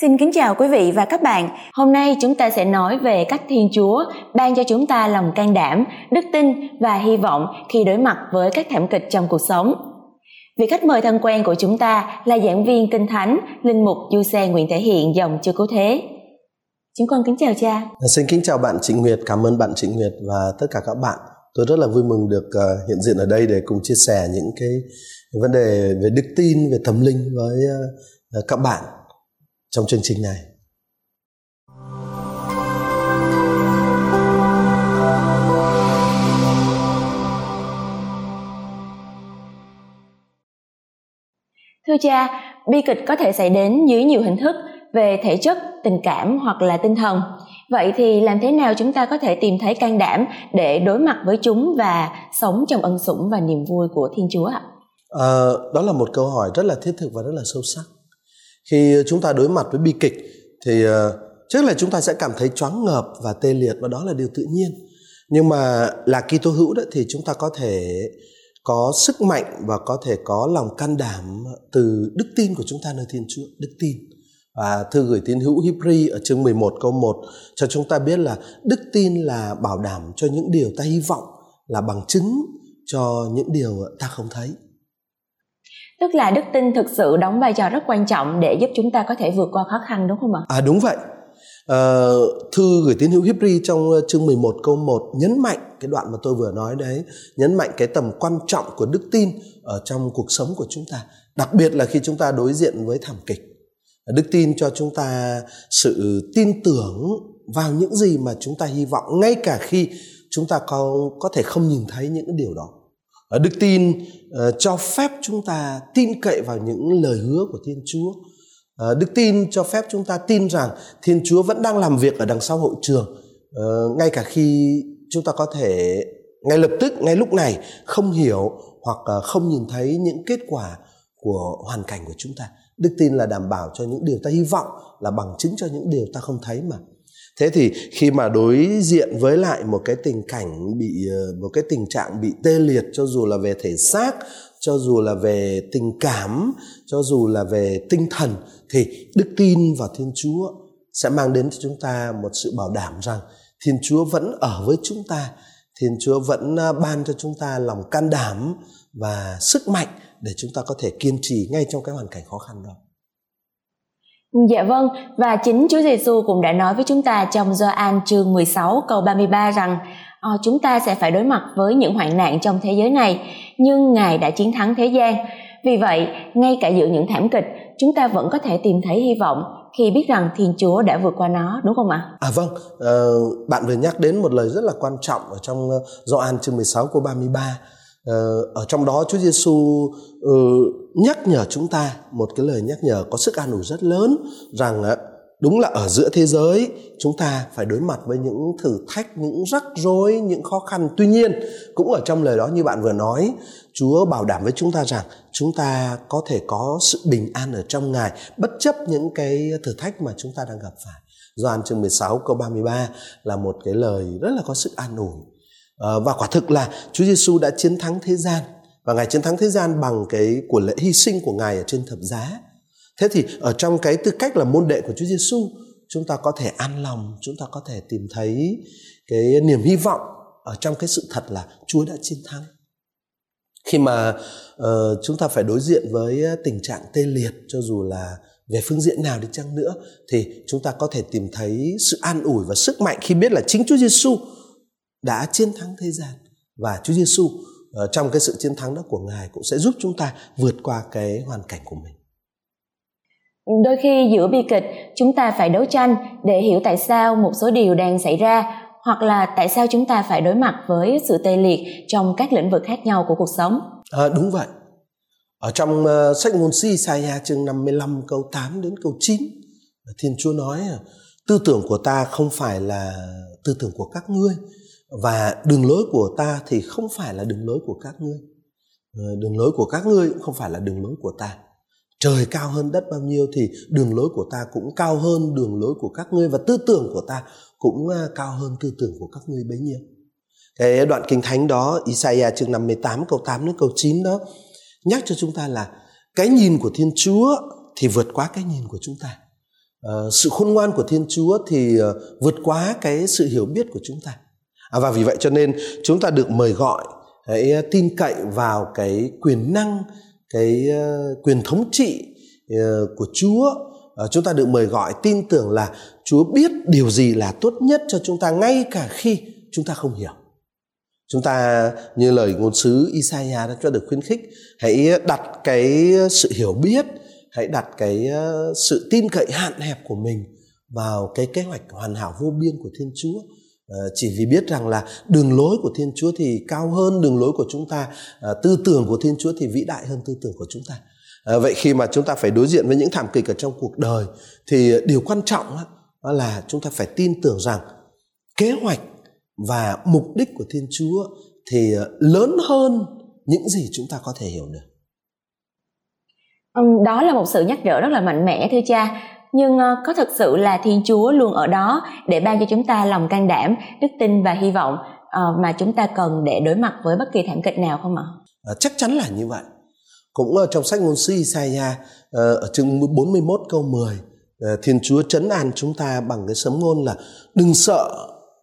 Xin kính chào quý vị và các bạn. Hôm nay chúng ta sẽ nói về cách Thiên Chúa ban cho chúng ta lòng can đảm, đức tin và hy vọng khi đối mặt với các thảm kịch trong cuộc sống. Vị khách mời thân quen của chúng ta là giảng viên Kinh Thánh, Linh Mục Du Xe Nguyễn Thể Hiện dòng chưa cứu thế. Chúng con kính chào cha. Dạ, xin kính chào bạn Trịnh Nguyệt, cảm ơn bạn Trịnh Nguyệt và tất cả các bạn. Tôi rất là vui mừng được ờ, hiện diện ở đây để cùng chia sẻ những cái vấn đề về đức tin, về tâm linh với ờ, ờ, các bạn trong chương trình này. Thưa cha, bi kịch có thể xảy đến dưới nhiều hình thức về thể chất, tình cảm hoặc là tinh thần. Vậy thì làm thế nào chúng ta có thể tìm thấy can đảm để đối mặt với chúng và sống trong ân sủng và niềm vui của Thiên Chúa ạ? À, đó là một câu hỏi rất là thiết thực và rất là sâu sắc. Khi chúng ta đối mặt với bi kịch thì ờ, trước là chúng ta sẽ cảm thấy choáng ngợp và tê liệt và đó là điều tự nhiên. Nhưng mà là Kitô hữu đó thì chúng ta có thể có sức mạnh và có thể có lòng can đảm từ đức tin của chúng ta nơi Thiên Chúa, đức tin. Và thư gửi tín hữu Hebrew ở chương 11 câu 1 cho chúng ta biết là đức tin là bảo đảm cho những điều ta hy vọng, là bằng chứng cho những điều ta không thấy. Tức là đức tin thực sự đóng vai trò rất quan trọng để giúp chúng ta có thể vượt qua khó khăn đúng không ạ? À đúng vậy. À, thư gửi tín hữu Hebrew trong ờ, chương 11 câu 1 nhấn mạnh cái đoạn mà tôi vừa nói đấy, nhấn mạnh cái tầm quan trọng của đức tin ở trong cuộc sống của chúng ta, đặc biệt là khi chúng ta đối diện với thảm kịch đức tin cho chúng ta sự tin tưởng vào những gì mà chúng ta hy vọng ngay cả khi chúng ta có có thể không nhìn thấy những điều đó Ờ, đức tin ờ, cho phép chúng ta tin cậy vào những lời hứa của thiên chúa. Ờ, đức tin cho phép chúng ta tin rằng thiên chúa vẫn đang làm việc ở đằng sau hội trường. Ngay cả khi chúng ta có thể ngay lập tức, ngay lúc này không hiểu hoặc không nhìn thấy những kết quả của hoàn cảnh của chúng ta. Đức tin là đảm bảo cho những điều ta hy vọng, là bằng chứng cho những điều ta không thấy mà thế thì khi mà đối diện với lại một cái tình cảnh bị ờ, một cái tình trạng bị tê liệt, cho dù là về thể xác, cho dù là về tình cảm, cho dù là về tinh thần, thì đức tin vào thiên chúa sẽ mang đến cho chúng ta một sự bảo đảm rằng thiên chúa vẫn ở với chúng ta, thiên chúa vẫn ờ, ban cho chúng ta lòng can đảm và sức mạnh để chúng ta có thể kiên trì ngay trong cái hoàn cảnh khó khăn đó. Dạ vâng, và chính Chúa Giêsu cũng đã nói với chúng ta trong Gioan chương 16 câu 33 rằng à, chúng ta sẽ phải đối mặt với những hoạn nạn trong thế giới này, nhưng Ngài đã chiến thắng thế gian. Vì vậy, ngay cả giữa những thảm kịch, chúng ta vẫn có thể tìm thấy hy vọng khi biết rằng Thiên Chúa đã vượt qua nó, đúng không ạ? À vâng, à, bạn vừa nhắc đến một lời rất là quan trọng ở trong ờ, Gioan chương 16 câu 33 À, ở trong đó Chúa Giêsu uh, ừ, nhắc nhở chúng ta một cái lời nhắc nhở có sức an ủi rất lớn rằng đúng là ở giữa thế giới, chúng ta phải đối mặt với những thử thách, những rắc rối, những khó khăn. Tuy nhiên, cũng ở trong lời đó như bạn vừa nói, chúa bảo đảm với chúng ta rằng chúng ta có thể có sự bình an ở trong ngài bất chấp những cái thử thách mà chúng ta đang gặp phải. Doan chương 16 câu 33 là một cái lời rất là có sức an ủi. Ờ, và quả thực là Chúa Giêsu đã chiến thắng thế gian và ngài chiến thắng thế gian bằng cái của lễ hy sinh của ngài ở trên thập giá. Thế thì ở trong cái tư cách là môn đệ của Chúa Giêsu, chúng ta có thể an lòng, chúng ta có thể tìm thấy cái niềm hy vọng ở trong cái sự thật là Chúa đã chiến thắng. Khi mà uh, chúng ta phải đối diện với ờ, tình trạng tê liệt cho dù là về phương diện nào đi chăng nữa thì chúng ta có thể tìm thấy sự an ủi và sức mạnh khi biết là chính Chúa Giêsu đã chiến thắng thế gian và Chúa Giêsu trong cái sự chiến thắng đó của Ngài cũng sẽ giúp chúng ta vượt qua cái hoàn cảnh của mình. Đôi khi giữa bi kịch chúng ta phải đấu tranh để hiểu tại sao một số điều đang xảy ra hoặc là tại sao chúng ta phải đối mặt với sự tê liệt trong các lĩnh vực khác nhau của cuộc sống. À, đúng vậy. Ở trong uh, sách ngôn si Isaiah chương 55 câu 8 đến câu 9 Thiên Chúa nói tư tưởng của ta không phải là tư tưởng của các ngươi và đường lối của ta thì không phải là đường lối của các ngươi. Ờ, đường lối của các ngươi cũng không phải là đường lối của ta. Trời cao hơn đất bao nhiêu thì đường lối của ta cũng cao hơn đường lối của các ngươi và tư tưởng của ta cũng ờ, cao hơn tư tưởng của các ngươi bấy nhiêu. Cái đoạn kinh thánh đó, Isaiah chương 58 câu 8 đến câu 9 đó, nhắc cho chúng ta là cái nhìn của Thiên Chúa thì vượt quá cái nhìn của chúng ta. Ờ, sự khôn ngoan của thiên chúa thì vượt quá cái sự hiểu biết của chúng ta à, và vì vậy cho nên chúng ta được mời gọi hãy à, tin cậy vào cái quyền năng cái à, quyền thống trị à, của chúa. Chúng ta được mời gọi tin tưởng là chúa biết điều gì là tốt nhất cho chúng ta ngay cả khi chúng ta không hiểu. Chúng ta như lời ngôn sứ Isaiah đã cho được khuyến khích hãy đặt cái sự hiểu biết hãy đặt cái sự tin cậy hạn hẹp của mình vào cái kế hoạch hoàn hảo vô biên của Thiên Chúa. Ờ, chỉ vì biết rằng là đường lối của Thiên Chúa thì cao hơn đường lối của chúng ta. Ờ, tư tưởng của Thiên Chúa thì vĩ đại hơn tư tưởng của chúng ta. Ờ, vậy khi mà chúng ta phải đối diện với những thảm kịch ở trong cuộc đời, thì điều quan trọng là chúng ta phải tin tưởng rằng kế hoạch và mục đích của Thiên Chúa thì lớn hơn những gì chúng ta có thể hiểu được. Đó là một sự nhắc nhở rất là mạnh mẽ thưa cha nhưng ờ, có thực sự là thiên chúa luôn ở đó để ban cho chúng ta lòng can đảm đức tin và hy vọng ờ, mà chúng ta cần để đối mặt với bất kỳ thảm kịch nào không ạ? À, chắc chắn là như vậy. Cũng ở trong sách ngôn sứ Isaiah ở chương 41 câu 10 Thiên Chúa trấn an chúng ta bằng cái sấm ngôn là đừng sợ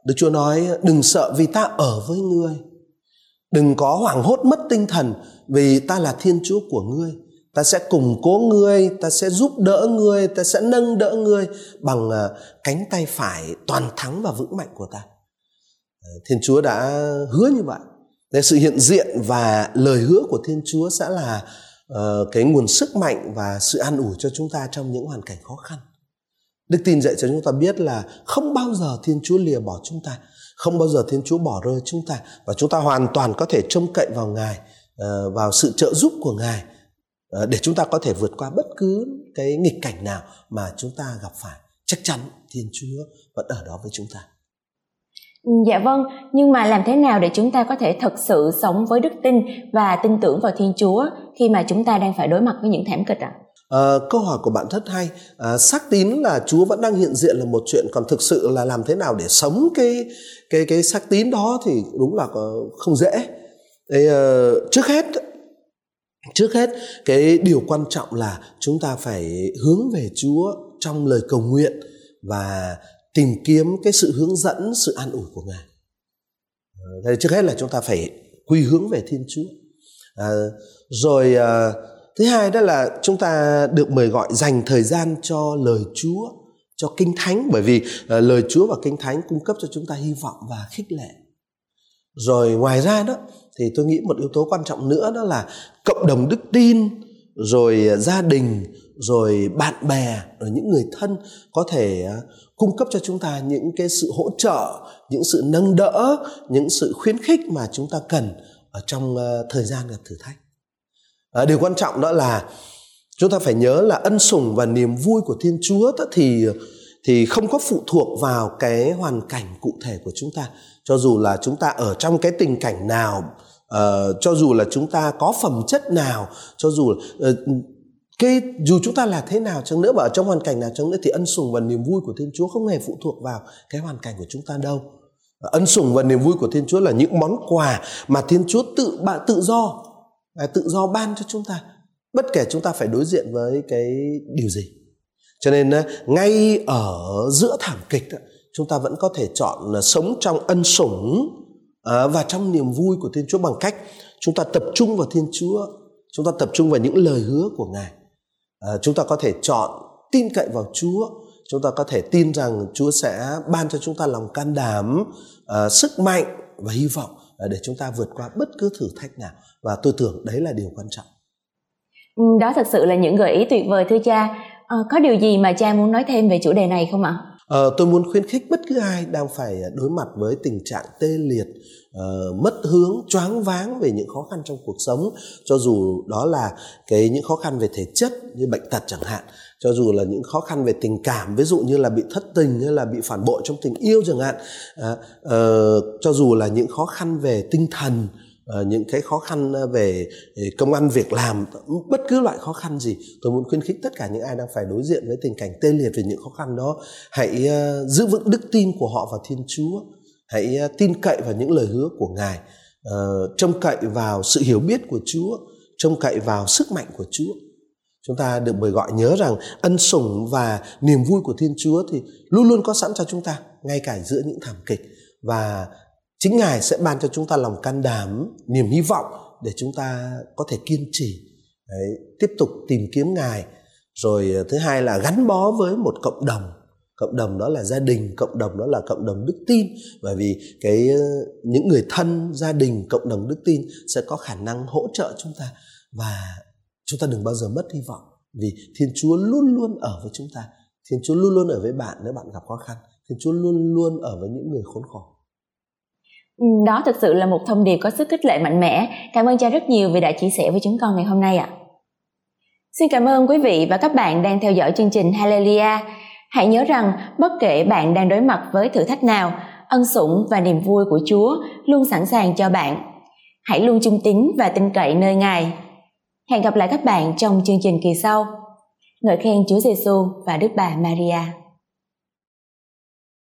Đức Chúa nói đừng sợ vì ta ở với ngươi. Đừng có hoảng hốt mất tinh thần vì ta là Thiên Chúa của ngươi ta sẽ củng cố ngươi ta sẽ giúp đỡ ngươi ta sẽ nâng đỡ ngươi bằng ờ, cánh tay phải toàn thắng và vững mạnh của ta. Ờ, thiên chúa đã hứa như vậy. Để sự hiện diện và lời hứa của thiên chúa sẽ là uh, cái nguồn sức mạnh và sự an ủi cho chúng ta trong những hoàn cảnh khó khăn. Đức tin dạy cho chúng ta biết là không bao giờ thiên chúa lìa bỏ chúng ta không bao giờ thiên chúa bỏ rơi chúng ta và chúng ta hoàn toàn có thể trông cậy vào ngài vào sự trợ giúp của ngài để chúng ta có thể vượt qua bất cứ cái nghịch cảnh nào mà chúng ta gặp phải chắc chắn thiên chúa vẫn ở đó với chúng ta. Ừ, dạ vâng nhưng mà làm thế nào để chúng ta có thể thực sự sống với đức tin và tin tưởng vào thiên chúa khi mà chúng ta đang phải đối mặt với những thảm kịch ạ? À? À, câu hỏi của bạn rất hay. À, xác tín là Chúa vẫn đang hiện diện là một chuyện còn thực sự là làm thế nào để sống cái cái cái xác tín đó thì đúng là không dễ. Thế, uh, trước hết trước hết cái điều quan trọng là chúng ta phải hướng về chúa trong lời cầu nguyện và tìm kiếm cái sự hướng dẫn sự an ủi của ngài. Ờ, Thế trước hết là chúng ta phải quy hướng về thiên chúa. À, rồi à, thứ hai đó là chúng ta được mời gọi dành thời gian cho lời chúa cho kinh thánh bởi vì à, lời chúa và kinh thánh cung cấp cho chúng ta hy vọng và khích lệ. Rồi ngoài ra đó thì tôi nghĩ một yếu tố quan trọng nữa đó là cộng đồng đức tin rồi gia đình rồi bạn bè rồi những người thân có thể à, cung cấp cho chúng ta những cái sự hỗ trợ những sự nâng đỡ những sự khuyến khích mà chúng ta cần ở trong ờ, thời gian gặp thử thách. À, điều quan trọng đó là chúng ta phải nhớ là ân sủng và niềm vui của thiên chúa đó thì thì không có phụ thuộc vào cái hoàn cảnh cụ thể của chúng ta. Cho dù là chúng ta ở trong cái tình cảnh nào uh, cho dù là chúng ta có phẩm chất nào cho dù uh, cái dù chúng ta là thế nào chăng nữa và ở trong hoàn cảnh nào chăng nữa thì ân sủng và niềm vui của thiên chúa không hề phụ thuộc vào cái hoàn cảnh của chúng ta đâu. Ân sủng và niềm vui của thiên chúa là những món quà mà thiên chúa tự bạn tự do à, tự do ban cho chúng ta. Bất kể chúng ta phải đối diện với cái điều gì. Cho nên ngay ở giữa thảm kịch chúng ta vẫn có thể chọn sống trong ân sủng à, và trong niềm vui của Thiên Chúa bằng cách chúng ta tập trung vào Thiên Chúa, chúng ta tập trung vào những lời hứa của Ngài. À, chúng ta có thể chọn tin cậy vào Chúa, chúng ta có thể tin rằng Chúa sẽ ban cho chúng ta lòng can đảm, à, sức mạnh và hy vọng để chúng ta vượt qua bất cứ thử thách nào và tôi tưởng đấy là điều quan trọng. Ừ, đó thật sự là những gợi ý tuyệt vời thưa cha. À, có điều gì mà cha muốn nói thêm về chủ đề này không ạ? À, tôi muốn khuyến khích bất cứ ai đang phải ờ, đối mặt với tình trạng tê liệt, uh, mất hướng, choáng váng về những khó khăn trong cuộc sống, cho dù đó là cái những khó khăn về thể chất như bệnh tật chẳng hạn, cho dù là những khó khăn về tình cảm, ví dụ như là bị thất tình hay là bị phản bội trong tình yêu chẳng hạn, uh, uh, cho dù là những khó khăn về tinh thần, Ờ, những cái khó khăn ờ, về ờ, công ăn việc làm, bất cứ loại khó khăn gì, tôi muốn khuyến khích tất cả những ai đang phải đối diện với tình cảnh tê liệt về những khó khăn đó, hãy giữ vững đức tin của họ vào thiên chúa, hãy tin cậy vào những lời hứa của ngài. Trông cậy vào sự hiểu biết của chúa, trông cậy vào sức mạnh của chúa. Chúng ta được mời gọi nhớ rằng ân sủng và niềm vui của thiên chúa thì luôn luôn có sẵn cho chúng ta, ngay cả giữa những thảm kịch. Và chính ngài sẽ ban cho chúng ta lòng can đảm niềm hy vọng để chúng ta có thể kiên trì đấy, tiếp tục tìm kiếm ngài. Rồi ờ, thứ hai là gắn bó với một cộng đồng. Cộng đồng đó là gia đình cộng đồng đó là cộng đồng đức tin. Bởi vì cái ờ, những người thân gia đình cộng đồng đức tin sẽ có khả năng hỗ trợ chúng ta và chúng ta đừng bao giờ mất hy vọng. Vì thiên chúa luôn luôn ở với chúng ta. Thiên chúa luôn luôn ở với bạn nếu bạn gặp khó khăn. Thiên chúa luôn luôn ở với những người khốn khổ ừ, đó thực sự là một thông điệp có sức khích lệ mạnh mẽ. Cảm ơn cha rất nhiều vì đã chia sẻ với chúng con ngày hôm nay ạ. Xin cảm ơn quý vị và các bạn đang theo dõi chương trình Hallelujah. Hãy nhớ rằng bất kể bạn đang đối mặt với thử thách nào ân sủng và niềm vui của chúa luôn sẵn sàng cho bạn. Hãy luôn trung tín và tin cậy nơi ngài. Hẹn gặp lại các bạn trong chương trình kỳ sau. Ngợi khen chúa giêsu và đức bà maria.